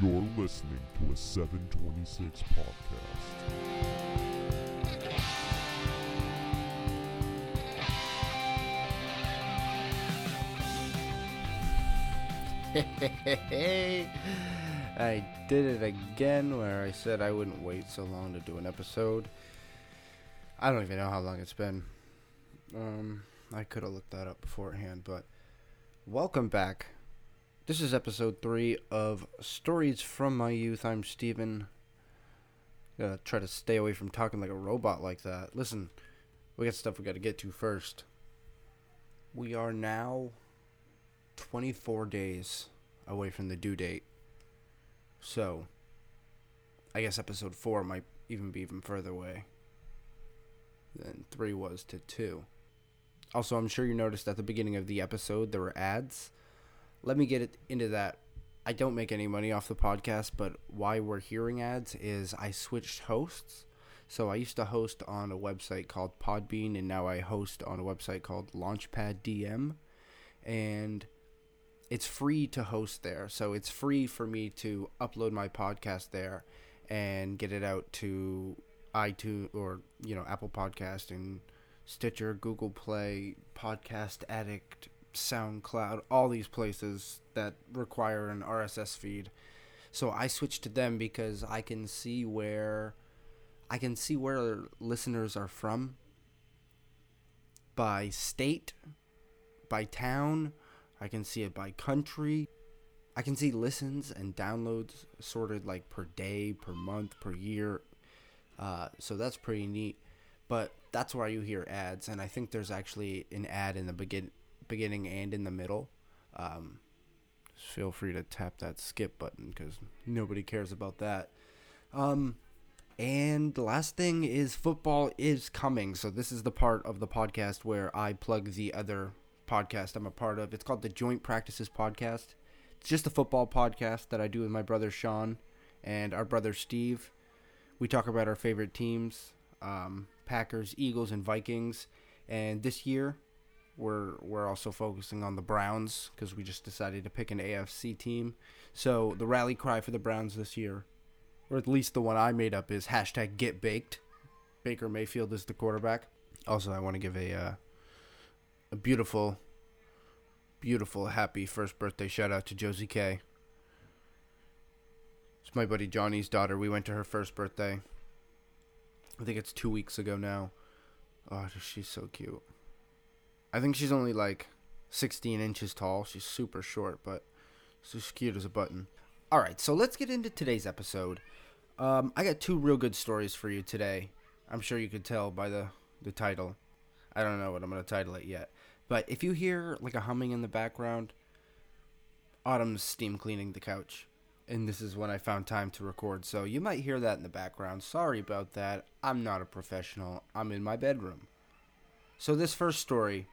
You're listening to a 726 podcast. Hey, I did it again where I said I wouldn't wait so long to do an episode. I don't even know how long it's been. Um, I could have looked that up beforehand, but welcome back. This is episode three of Stories from My Youth. I'm Stephen. Gotta try to stay away from talking like a robot like that. Listen, we got stuff we gotta get to first. We are now 24 days away from the due date. So, I guess episode 4 might even be even further away than 3 was to 2. Also, I'm sure you noticed at the beginning of the episode there were ads. Let me get into that. I don't make any money off the podcast, but why we're hearing ads is I switched hosts. So I used to host on a website called Podbean, and now I host on a website called Launchpad DM. And it's free to host there. So it's free for me to upload my podcast there and get it out to iTunes or, you know, Apple Podcast and Stitcher, Google Play, Podcast Addict, SoundCloud, all these places that require an RSS feed. So I switched to them because I can see where I can see where listeners are from by state, by town, I can see it by country. I can see listens and downloads sorted like per day, per month, per year. Uh, so that's pretty neat. But that's why you hear ads, and I think there's actually an ad in the begin beginning and in the middle. Um, feel free to tap that skip button because nobody cares about that. Um, and the last thing is football is coming. So this is the part of the podcast where I plug the other podcast I'm a part of. It's called the Joint Practices Podcast. It's just a football podcast that I do with my brother Sean and our brother Steve. We talk about our favorite teams, um, Packers, Eagles, and Vikings. And this year, we're we're also focusing on the Browns because we just decided to pick an AFC team. So the rally cry for the Browns this year, or at least the one I made up, is hashtag Get Baked. Baker Mayfield is the quarterback. Also, I want to give a uh, a beautiful, beautiful, happy first birthday shout out to Josie K. It's my buddy Johnny's daughter. We went to her first birthday. I think it's two weeks ago now. Oh, she's so cute. I think she's only like 16 inches tall. She's super short, but she's cute as a button. All right, so let's get into today's episode. Um, I got two real good stories for you today. I'm sure you could tell by the, the title. I don't know what I'm going to title it yet. But if you hear like a humming in the background, Autumn's steam cleaning the couch. And this is when I found time to record. So you might hear that in the background. Sorry about that. I'm not a professional. I'm in my bedroom. So this first story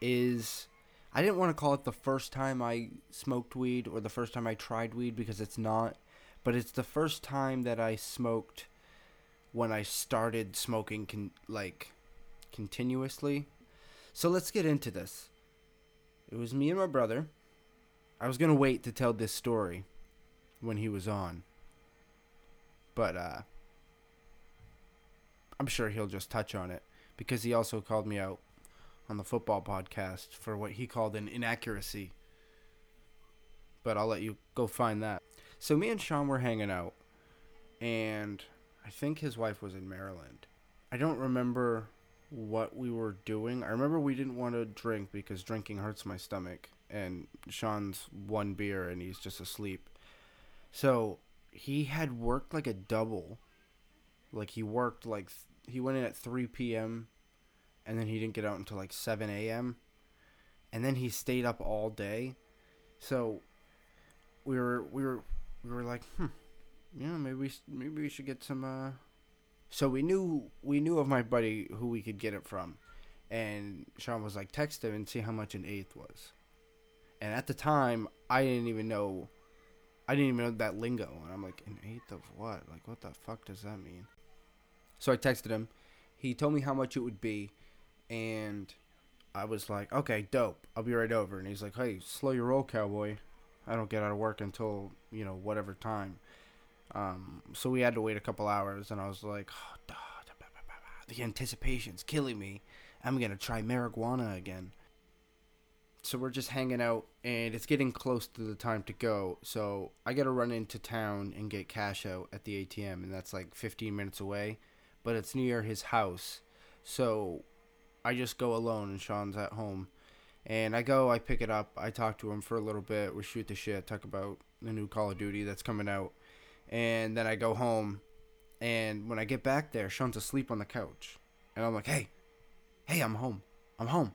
is I didn't want to call it the first time I smoked weed or the first time I tried weed because it's not, but it's the first time that I smoked when I started smoking con- like continuously. So let's get into this. It was me and my brother. I was going to wait to tell this story when he was on. But uh I'm sure he'll just touch on it because he also called me out on the football podcast for what he called an inaccuracy. But I'll let you go find that. So me and Sean were hanging out and I think his wife was in Maryland. I don't remember what we were doing. I remember we didn't want to drink because drinking hurts my stomach, and Sean's one beer and he's just asleep. So he had worked like a double. Like he worked like th- he went in at 3 p.m. and then he didn't get out until like 7 a.m. and then he stayed up all day. So we were we were we were like, hmm, yeah, maybe we, maybe we should get some uh so we knew we knew of my buddy who we could get it from, and Sean was like, text him and see how much an eighth was. And at the time, I didn't even know, I didn't even know that lingo. And I'm like, an eighth of what? Like, what the fuck does that mean? So I texted him. He told me how much it would be, and I was like, okay, dope. I'll be right over. And he's like, hey, slow your roll, cowboy. I don't get out of work until you know, whatever time. Um, so we had to wait a couple hours, and I was like, oh, duh, bah, bah, bah, bah. the anticipation's killing me. I'm gonna try marijuana again. So we're just hanging out, and it's getting close to the time to go. So I gotta run into town and get cash out at the ATM, and that's like 15 minutes away, but it's near his house. So I just go alone, and Sean's at home. And I go, I pick it up, I talk to him for a little bit, we shoot the shit, talk about the new Call of Duty that's coming out. And then I go home, and when I get back there, Sean's asleep on the couch. And I'm like, hey, hey, I'm home. I'm home.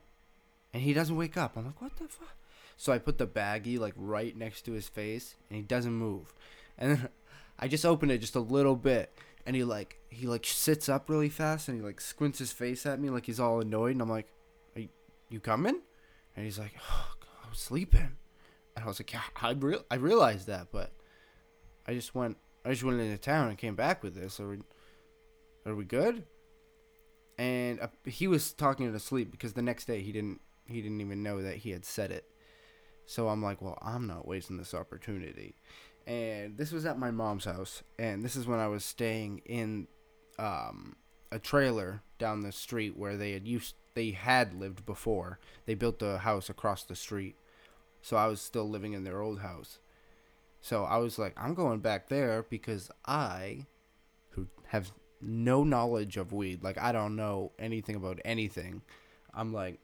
And he doesn't wake up. I'm like, what the fuck? So I put the baggie like right next to his face, and he doesn't move. And then I just open it just a little bit, and he like he like sits up really fast, and he like squints his face at me like he's all annoyed. And I'm like, Are you, you coming? And he's like, oh, God, I'm sleeping. And I was like, yeah, I real I realized that, but I just went I just went into town and came back with this. Are we are we good? And uh, he was talking to sleep because the next day he didn't he didn't even know that he had said it. So I'm like, well, I'm not wasting this opportunity. And this was at my mom's house, and this is when I was staying in um, a trailer down the street where they had used they had lived before. They built a house across the street, so I was still living in their old house. So I was like, I'm going back there because I, who have no knowledge of weed, like I don't know anything about anything, I'm like,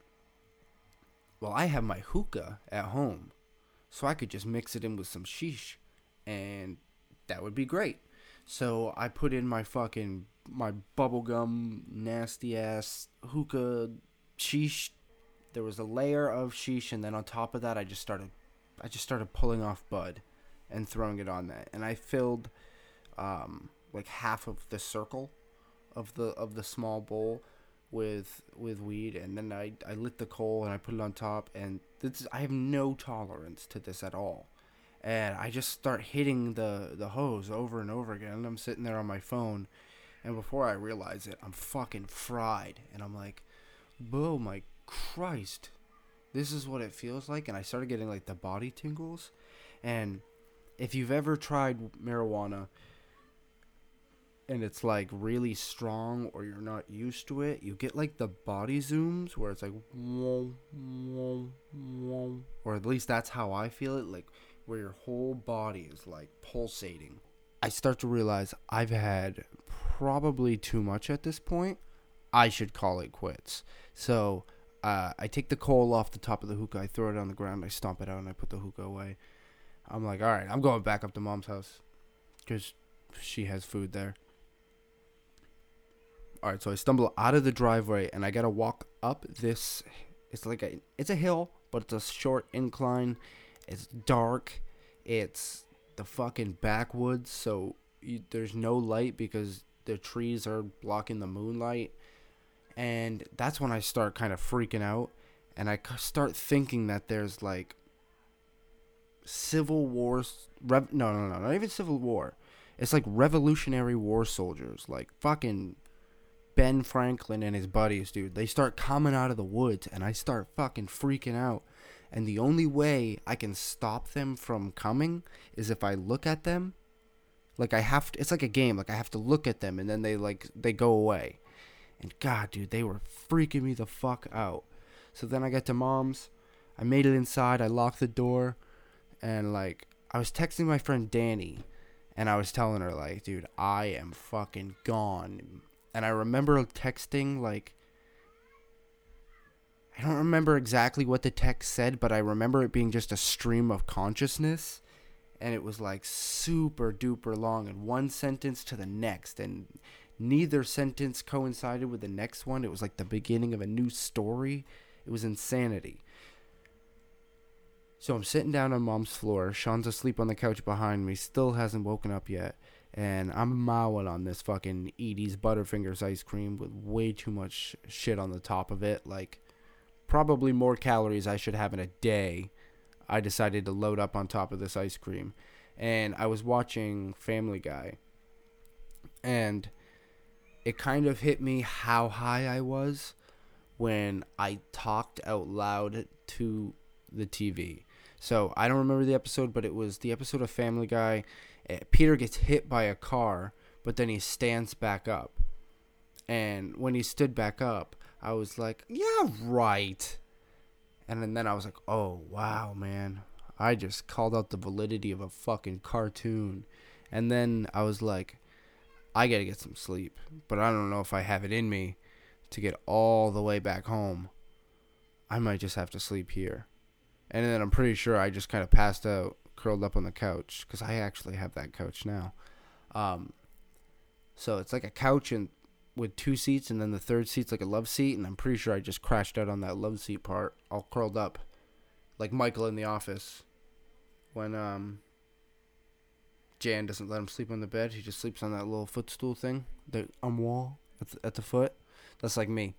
well, I have my hookah at home, so I could just mix it in with some sheesh, and that would be great. So I put in my fucking my bubblegum nasty ass hookah sheesh. There was a layer of sheesh, and then on top of that, I just started, I just started pulling off bud, and throwing it on that, and I filled, um, like half of the circle, of the of the small bowl, with with weed, and then I I lit the coal and I put it on top, and this I have no tolerance to this at all, and I just start hitting the the hose over and over again, and I'm sitting there on my phone, and before I realize it, I'm fucking fried, and I'm like, oh my Christ, this is what it feels like, and I started getting like the body tingles, and if you've ever tried marijuana and it's like really strong or you're not used to it, you get like the body zooms where it's like or at least that's how I feel it, like where your whole body is like pulsating. I start to realize I've had probably too much at this point. I should call it quits. So uh, I take the coal off the top of the hookah, I throw it on the ground, I stomp it out, and I put the hookah away. I'm like, all right, I'm going back up to mom's house because she has food there. All right, so I stumble out of the driveway and I gotta walk up this. It's like a it's a hill, but it's a short incline. It's dark. It's the fucking backwoods, so you, there's no light because the trees are blocking the moonlight. And that's when I start kind of freaking out, and I start thinking that there's like civil wars. Rev- no, no, no, not even civil war. It's like Revolutionary War soldiers, like fucking Ben Franklin and his buddies, dude. They start coming out of the woods, and I start fucking freaking out. And the only way I can stop them from coming is if I look at them. Like I have to, it's like a game. Like I have to look at them, and then they like they go away. And God, dude, they were freaking me the fuck out. So then I get to mom's. I made it inside. I locked the door, and like I was texting my friend Danny, and I was telling her like, dude, I am fucking gone. And I remember texting like I don't remember exactly what the text said, but I remember it being just a stream of consciousness and it was like super duper long and one sentence to the next and neither sentence coincided with the next one. It was like the beginning of a new story. It was insanity. So I'm sitting down on mom's floor. Sean's asleep on the couch behind me, still hasn't woken up yet. And I'm mowing on this fucking Edy's Butterfingers ice cream with way too much shit on the top of it. Like, probably more calories I should have in a day. I decided to load up on top of this ice cream. And I was watching Family Guy. And it kind of hit me how high I was when I talked out loud to the TV. So I don't remember the episode, but it was the episode of Family Guy. Uh, Peter gets hit by a car, but then he stands back up. And when he stood back up, I was like, yeah, right. And then, then I was like, oh, wow, man. I just called out the validity of a fucking cartoon. And then I was like, I gotta get some sleep. But I don't know if I have it in me to get all the way back home. I might just have to sleep here. And then I'm pretty sure I just kind of passed out, curled up on the couch, because I actually have that couch now. Um, so it's like a couch and with two seats, and then the third seat's like a love seat, and I'm pretty sure I just crashed out on that love seat part, all curled up, like Michael in the office, when um. Jan doesn't let him sleep on the bed. He just sleeps on that little footstool thing, the armoire at the, at the foot. That's like me.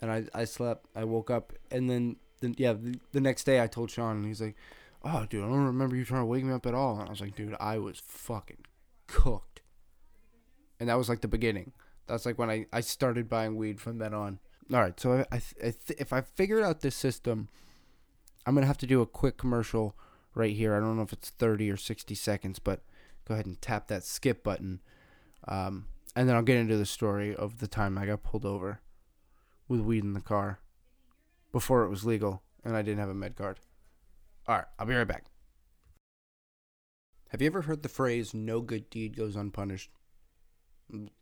And I, I slept. I woke up, and then, then yeah, the, the next day I told Sean, and he's like, "Oh, dude, I don't remember you trying to wake me up at all." And I was like, "Dude, I was fucking cooked." And that was like the beginning. That's like when I, I started buying weed from then on. All right, so I, I, I th- if I figured out this system, I'm gonna have to do a quick commercial right here. I don't know if it's 30 or 60 seconds, but go ahead and tap that skip button. Um, and then I'll get into the story of the time I got pulled over with weed in the car before it was legal and I didn't have a med card. All right, I'll be right back. Have you ever heard the phrase no good deed goes unpunished?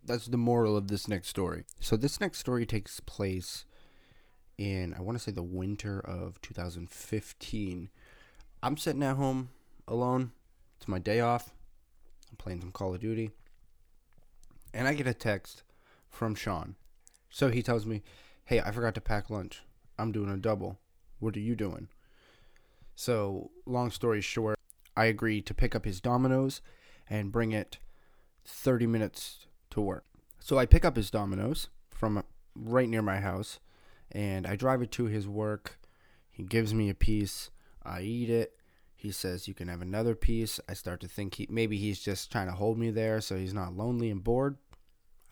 That's the moral of this next story. So, this next story takes place in, I want to say, the winter of 2015. I'm sitting at home alone. It's my day off. I'm playing some Call of Duty. And I get a text from Sean. So he tells me, Hey, I forgot to pack lunch. I'm doing a double. What are you doing? So, long story short, I agree to pick up his Domino's and bring it 30 minutes to work. So I pick up his Domino's from uh, right near my house and I drive it to his work. He gives me a piece. I eat it. He says you can have another piece. I start to think he maybe he's just trying to hold me there so he's not lonely and bored.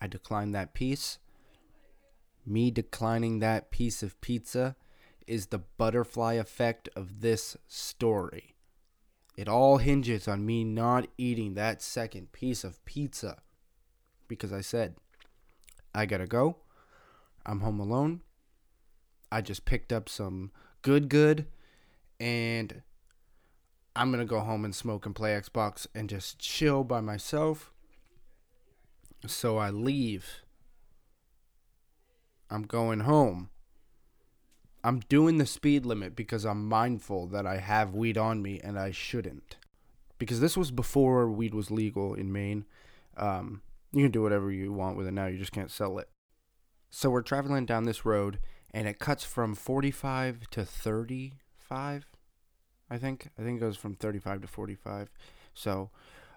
I decline that piece. Me declining that piece of pizza is the butterfly effect of this story. It all hinges on me not eating that second piece of pizza because I said, I gotta go. I'm home alone. I just picked up some good, good, and I'm gonna go home and smoke and play Xbox and just chill by myself. So I leave. I'm going home. I'm doing the speed limit because I'm mindful that I have weed on me and I shouldn't. Because this was before weed was legal in Maine. Um, you can do whatever you want with it now, you just can't sell it. So we're traveling down this road and it cuts from 45 to 35, I think. I think it goes from 35 to 45. So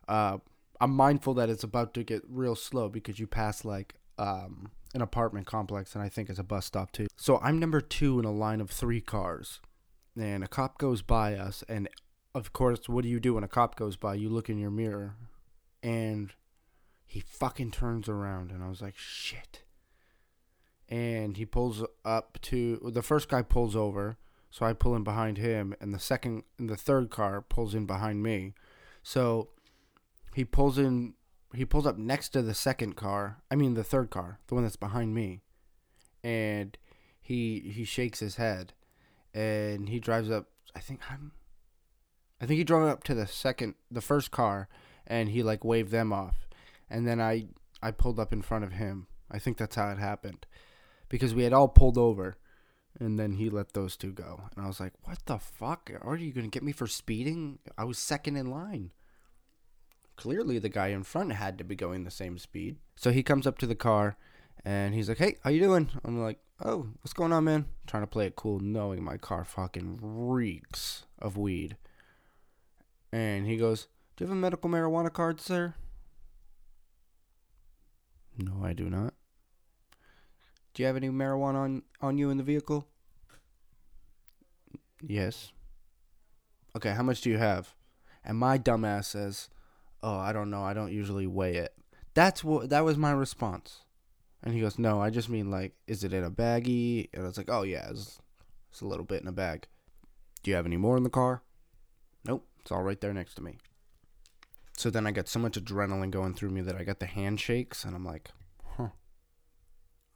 uh, I'm mindful that it's about to get real slow because you pass like um, an apartment complex and I think it's a bus stop too. So I'm number two in a line of three cars. And a cop goes by us. And of course, what do you do when a cop goes by? You look in your mirror. And he fucking turns around. And I was like, shit. And he pulls up to. The first guy pulls over. So I pull in behind him. And the second, and the third car pulls in behind me. So he pulls in he pulls up next to the second car. I mean the third car, the one that's behind me. And he he shakes his head and he drives up I think I'm I think he drove up to the second the first car and he like waved them off. And then I I pulled up in front of him. I think that's how it happened. Because we had all pulled over and then he let those two go. And I was like, "What the fuck? Are you to get me for speeding? I was second in line." clearly the guy in front had to be going the same speed. So he comes up to the car and he's like, "Hey, how you doing?" I'm like, "Oh, what's going on, man?" trying to play it cool, knowing my car fucking reeks of weed. And he goes, "Do you have a medical marijuana card, sir?" No, I do not. Do you have any marijuana on, on you in the vehicle? Yes. Okay, how much do you have? And my dumbass says, oh, I don't know. I don't usually weigh it. That's what that was my response. And he goes, no, I just mean like, is it in a baggie? And I was like, oh yeah, it's, it's a little bit in a bag. Do you have any more in the car? Nope, it's all right there next to me. So then I got so much adrenaline going through me that I got the handshakes, and I'm like, huh,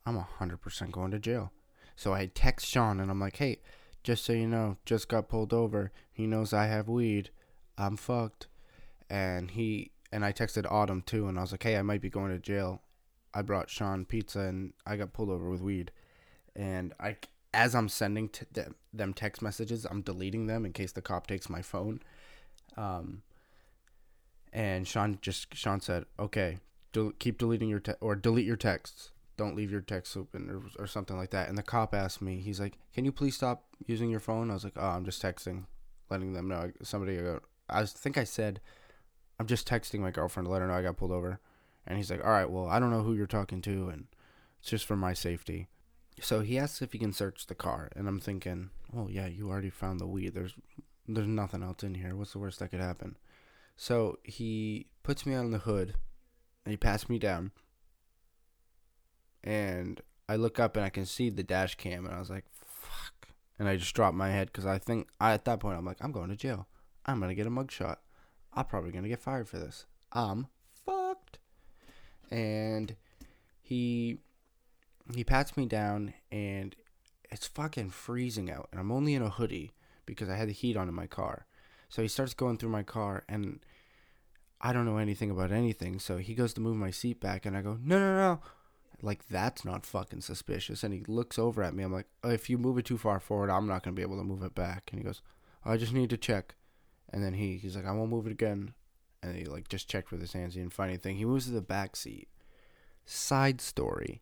I'm 100% going to jail. So I text Sean, and I'm like, hey, just so you know, just got pulled over. He knows I have weed. I'm fucked. And he and I texted Autumn too, and I was like, hey, I might be going to jail. I brought Sean pizza, and I got pulled over with weed. And I, as I'm sending t- them text messages, I'm deleting them in case the cop takes my phone. Um, and Sean just Sean said, "Okay, del- keep deleting your te- or delete your texts. Don't leave your texts open or, or something like that." And the cop asked me, he's like, "Can you please stop using your phone?" I was like, "Oh, I'm just texting, letting them know somebody." Uh, I think I said, "I'm just texting my girlfriend to let her know I got pulled over." And he's like, "All right, well, I don't know who you're talking to, and it's just for my safety." So he asks if he can search the car, and I'm thinking, "Oh yeah, you already found the weed. There's there's nothing else in here. What's the worst that could happen?" So he puts me on the hood and he pats me down. And I look up and I can see the dash cam and I was like, fuck. And I just dropped my head because I think I, at that point I'm like, I'm going to jail. I'm going to get a mugshot. I'm probably going to get fired for this. I'm fucked. And he he pats me down and it's fucking freezing out and I'm only in a hoodie because I had the heat on in my car. So he starts going through my car, and I don't know anything about anything. So he goes to move my seat back, and I go, no, no, no. Like, that's not fucking suspicious. And he looks over at me. I'm like, oh, if you move it too far forward, I'm not going to be able to move it back. And he goes, oh, I just need to check. And then he, he's like, I won't move it again. And he, like, just checked with his hands. He didn't find anything. He moves to the back seat. Side story.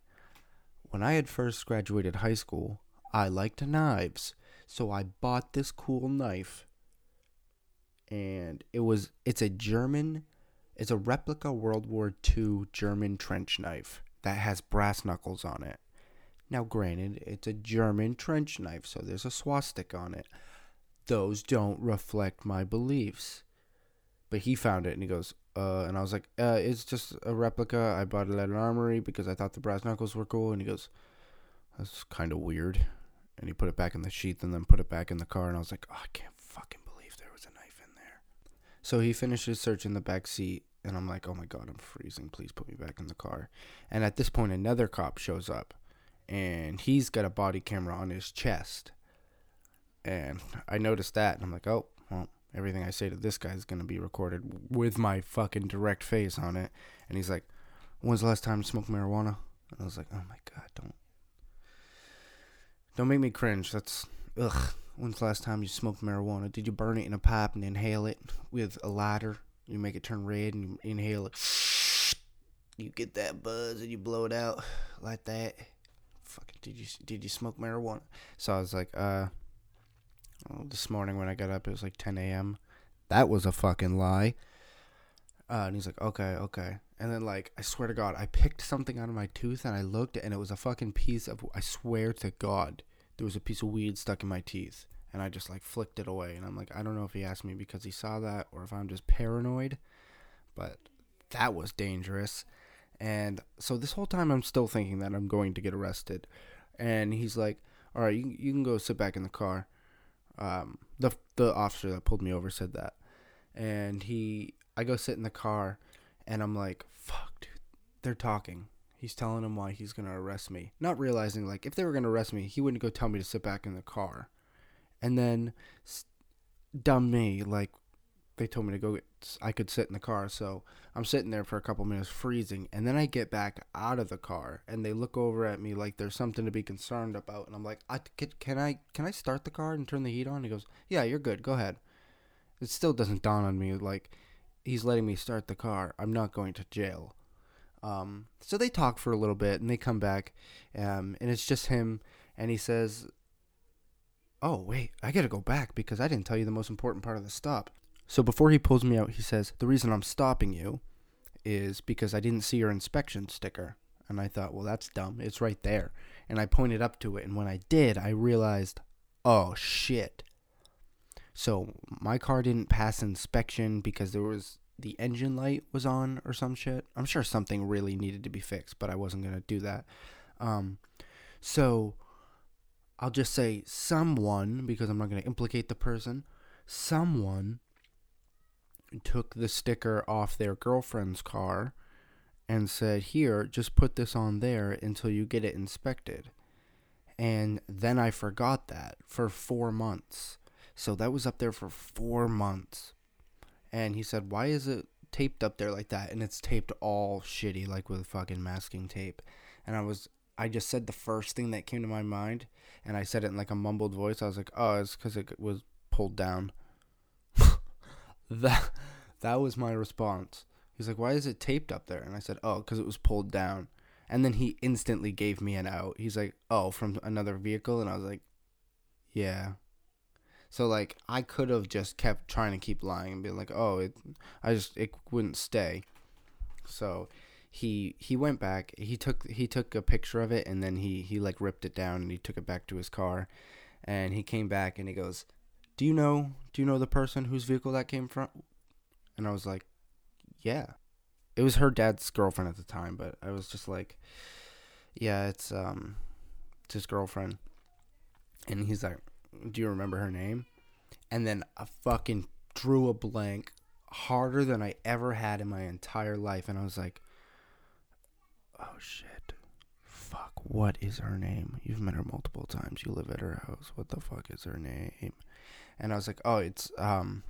When I had first graduated high school, I liked knives. So I bought this cool knife and it was it's a German it's a replica World War II German trench knife that has brass knuckles on it. Now granted, it's a German trench knife, so there's a swastika on it. Those don't reflect my beliefs. But he found it and he goes, uh, and I was like, uh, it's just a replica. I bought it at an armory because I thought the brass knuckles were cool. And he goes, that's kind of weird. And he put it back in the sheath and then put it back in the car. And I was like, oh, I can't so he finishes searching the back seat, and I'm like, oh my god, I'm freezing. Please put me back in the car. And at this point, another cop shows up, and he's got a body camera on his chest. And I noticed that, and I'm like, oh, well, everything I say to this guy is going to be recorded with my fucking direct face on it. And he's like, when's the last time you smoked marijuana? And I was like, oh my god, don't. Don't make me cringe. That's, ugh. When's the last time you smoked marijuana? Did you burn it in a pipe and inhale it with a lighter? You make it turn red and you inhale it. You get that buzz and you blow it out like that. Fucking did you did you smoke marijuana? So I was like, uh, this morning when I got up, it was like 10 a.m. That was a fucking lie. Uh, and he's like, okay, okay. And then like, I swear to God, I picked something out of my tooth and I looked and it was a fucking piece of. I swear to God there was a piece of weed stuck in my teeth and I just like flicked it away and I'm like I don't know if he asked me because he saw that or if I'm just paranoid but that was dangerous. And so this whole time I'm still thinking that I'm going to get arrested. And he's like all right you, you can go sit back in the car. Um, the the officer that pulled me over said that. And he I go sit in the car and I'm like fuck dude they're talking He's telling him why he's going to arrest me. Not realizing, like, if they were going to arrest me, he wouldn't go tell me to sit back in the car. And then, dumb me, like, they told me to go, get, I could sit in the car. So I'm sitting there for a couple minutes freezing. And then I get back out of the car and they look over at me like there's something to be concerned about. And I'm like, I, can, can I can I start the car and turn the heat on? He goes, Yeah, you're good. Go ahead. It still doesn't dawn on me like he's letting me start the car. I'm not going to jail. Um, so they talk for a little bit and they come back, um, and it's just him. And he says, "Oh wait, I gotta go back because I didn't tell you the most important part of the stop." So before he pulls me out, he says, "The reason I'm stopping you is because I didn't see your inspection sticker." And I thought, well, that's dumb. It's right there. And I pointed up to it. And when I did, I realized, oh, shit. So my car didn't pass inspection because there was the engine light was on or some shit. I'm sure something really needed to be fixed, but I wasn't gonna do that. Um, so I'll just say someone because I'm not going to implicate the person. Someone took the sticker off their girlfriend's car and said, Here, just put this on there until you get it inspected. And then I forgot that for four months. So that was up there for four months. And he said, Why is it taped up there like that? And it's taped all shitty, like with fucking masking tape. And I was, I just said the first thing that came to my mind. And I said it in like a mumbled voice. I was like, Oh, it's because it was pulled down. that, that was my response. He's like, why is it taped up there? And I said, oh, because it was pulled down. And then he instantly gave me an out. He's like, oh, from another vehicle? And I was like, yeah. So, like, I could have just kept trying to keep lying and be like, oh, it, I just, it wouldn't stay. So he he went back he took he took a picture of it and then he he like ripped it down and he took it back to his car and he came back and he goes do you know do you know the person whose vehicle that came from and i was like yeah. It was her dad's girlfriend at the time, but I was just like, yeah, it's um, it's his girlfriend. And he's like, do you remember her name? And then I fucking drew a blank harder than I ever had in my entire life. And I was like, oh shit. Fuck, what is her name? You've met her multiple times. You live at her house. What the fuck is her name? And I was like, oh, it's, um,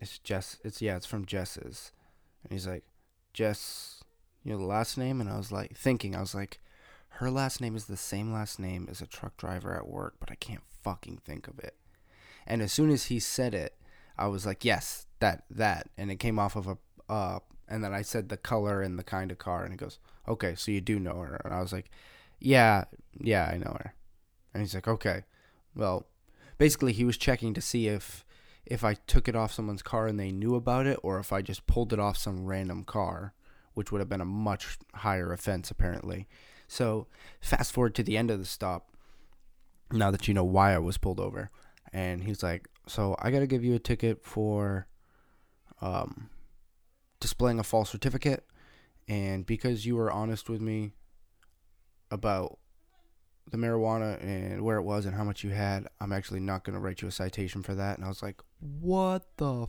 it's Jess. It's, yeah, it's from Jess's. And he's like, Jess, you know the last name? And I was like, thinking, I was like, her last name is the same last name as a truck driver at work, but I can't fucking think of it. And as soon as he said it, I was like, yes, that, that. And it came off of a, uh, and then I said the color and the kind of car. And he goes, okay, so you do know her. And I was like, yeah, yeah, I know her. And he's like, okay. Well, basically, he was checking to see if if I took it off someone's car and they knew about it, or if I just pulled it off some random car, which would have been a much higher offense, apparently. So, fast forward to the end of the stop, now that you know why I was pulled over. And he's like, So I got to give you a ticket for um, displaying a false certificate. And because you were honest with me about the marijuana and where it was and how much you had, I'm actually not going to write you a citation for that. And I was like, what the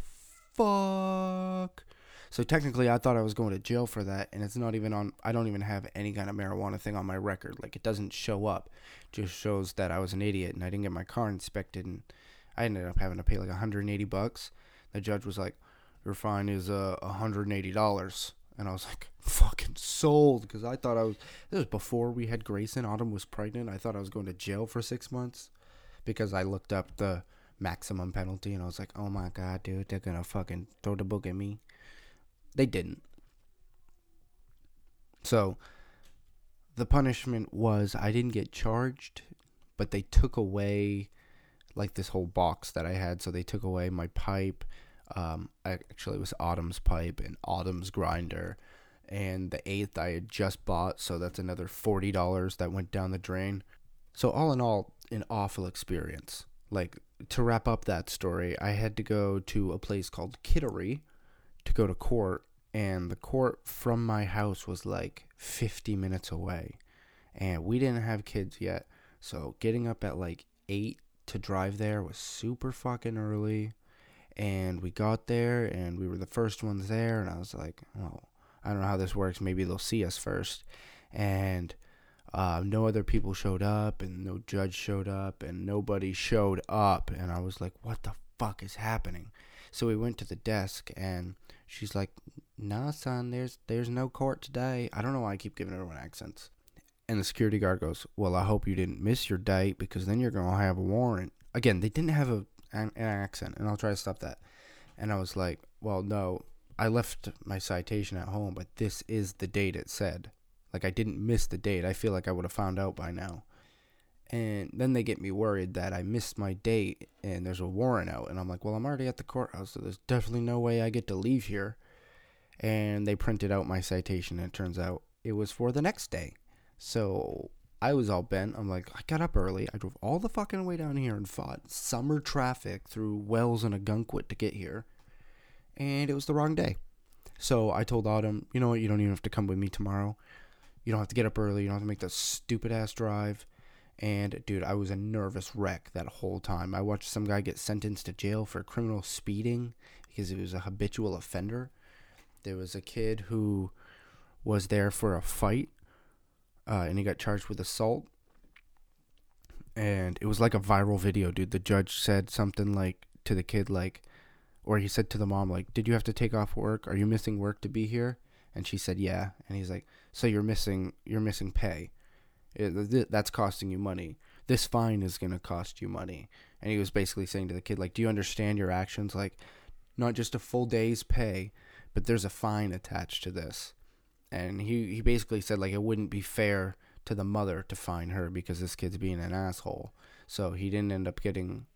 fuck? So technically, I thought I was going to jail for that, and it's not even on. I don't even have any kind of marijuana thing on my record. Like it doesn't show up. It just shows that I was an idiot and I didn't get my car inspected, and I ended up having to pay like 180 bucks. The judge was like, "Your fine is uh 180 dollars." And I was like, fucking sold. Because I thought I was, this was before we had Grayson. Autumn was pregnant. I thought I was going to jail for six months. Because I looked up the maximum penalty and I was like, oh my God, dude, they're to fucking throw the book at me. They didn't. So the punishment was I didn't get charged, but they took away like this whole box that I had. So they took away my pipe um, actually, it was Autumn's pipe and Autumn's grinder, and the eighth I had just bought, so that's another forty dollars that went down the drain. So all in all, an awful experience. Like to wrap up that story, I had to go to a place called Kittery to go to court, and the court from my house was like fifty minutes away, and we didn't have kids yet, so getting up at like eight to drive there was super fucking early. And we got there and we were the first ones there and i was like well i don't know how this works. Maybe they'll see us first. And uh, no other people showed up and no judge showed up and nobody showed up. And i was like what the fuck is happening so we went to the desk and she's like nah son there's there's no court today i don't know why i keep giving everyone accents and the security guard goes well i hope you didn't miss your date because then you're to have a warrant again they didn't have a an, an accent, and I'll try to stop that. And I was like, well, no, I left my citation at home, but this is the date it said. Like I didn't miss the date. I feel like I would have found out by now. And then they get me worried that I missed my date and there's a warrant out. And I'm like, well, I'm already at the courthouse, so there's definitely no way I get to leave here. And they printed out my citation, and it turns out it was for the next day. So I was all bent. I'm like, I got up early. I drove all the fucking way down here and fought summer traffic through Wells and a Ogunquit to get here. And it was the wrong day. So I told Autumn, you know what? You don't even have to come with me tomorrow. You don't have to get up early. You don't have to make that stupid ass drive. And dude, I was a nervous wreck that whole time. I watched some guy get sentenced to jail for criminal speeding because he was a habitual offender. There was a kid who was there for a fight uh, and he got charged with assault. And it was like a viral video, dude. The judge said something like to the kid, like, or he said to the mom, like, "Did you have to take off work? Are you missing work to be here?" And she said, "Yeah." And he's like, "So you're missing, you're missing pay. That's costing you money. This fine is gonna cost you money." And he was basically saying to the kid, like, "Do you understand your actions? Like, not just a full day's pay, but there's a fine attached to this." And he he basically said like it wouldn't be fair to the mother to fine her because this kid's being an asshole. So he didn't end up getting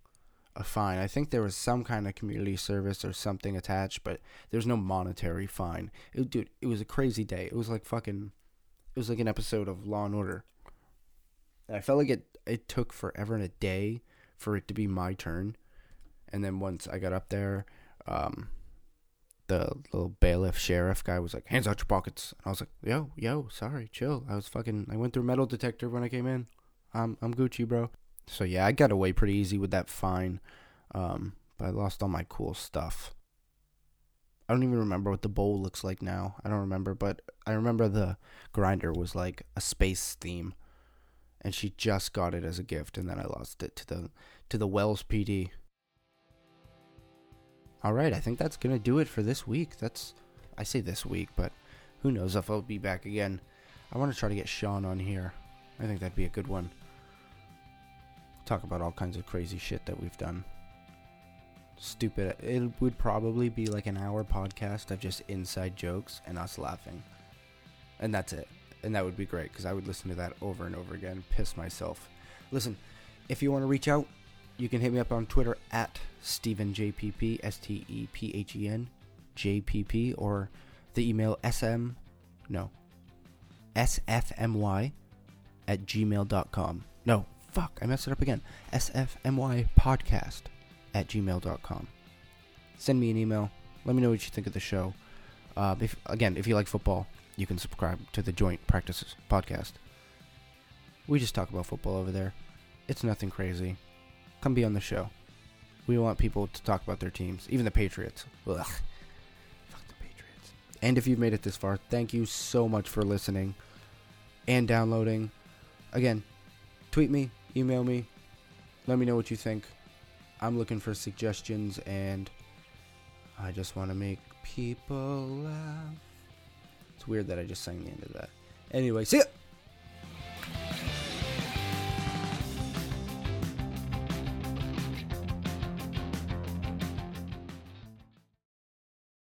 a fine. I think there was some kind of community service or something attached, but there's no monetary fine. It, dude, it was a crazy day. It was like fucking, it was like an episode of Law and Order. And I felt like it it took forever and a day for it to be my turn, and then once I got up there, um, the little bailiff sheriff guy was like, "Hands out your pockets." And I was like, "Yo, yo, sorry, chill." I was fucking. I went through metal detector when I came in. I'm I'm Gucci, bro. So yeah, I got away pretty easy with that fine, um, but I lost all my cool stuff. I don't even remember what the bowl looks like now. I don't remember, but I remember the grinder was like a space theme, and she just got it as a gift, and then I lost it to the to the Wells PD. All right, I think that's gonna do it for this week. That's I say this week, but who knows if I'll be back again. I want to try to get Sean on here. I think that'd be a good one. Talk about all kinds of crazy shit that we've done. Stupid. It would probably be like an hour podcast of just inside jokes and us laughing. And that's it. And that would be great because I would listen to that over and over again, piss myself. Listen, if you want to reach out, you can hit me up on Twitter at StephenJPP, S T E P H E N J P P, or the email SM, no, SFMY at gmail.com. No, fuck, I messed it up again. SFMY podcast at gmail.com. Send me an email. Let me know what you think of the show. Uh, if Again, if you like football, you can subscribe to the Joint Practices podcast. We just talk about football over there. It's nothing crazy. Come be on the show. We want people to talk about their teams, even the Patriots. Ugh. Fuck the Patriots. And if you've made it this far, thank you so much for listening and downloading. Again, tweet me, email me, let me know what you think. I'm looking for suggestions and I just want to make people laugh. It's weird that I just sang the end of that. Anyway, see ya!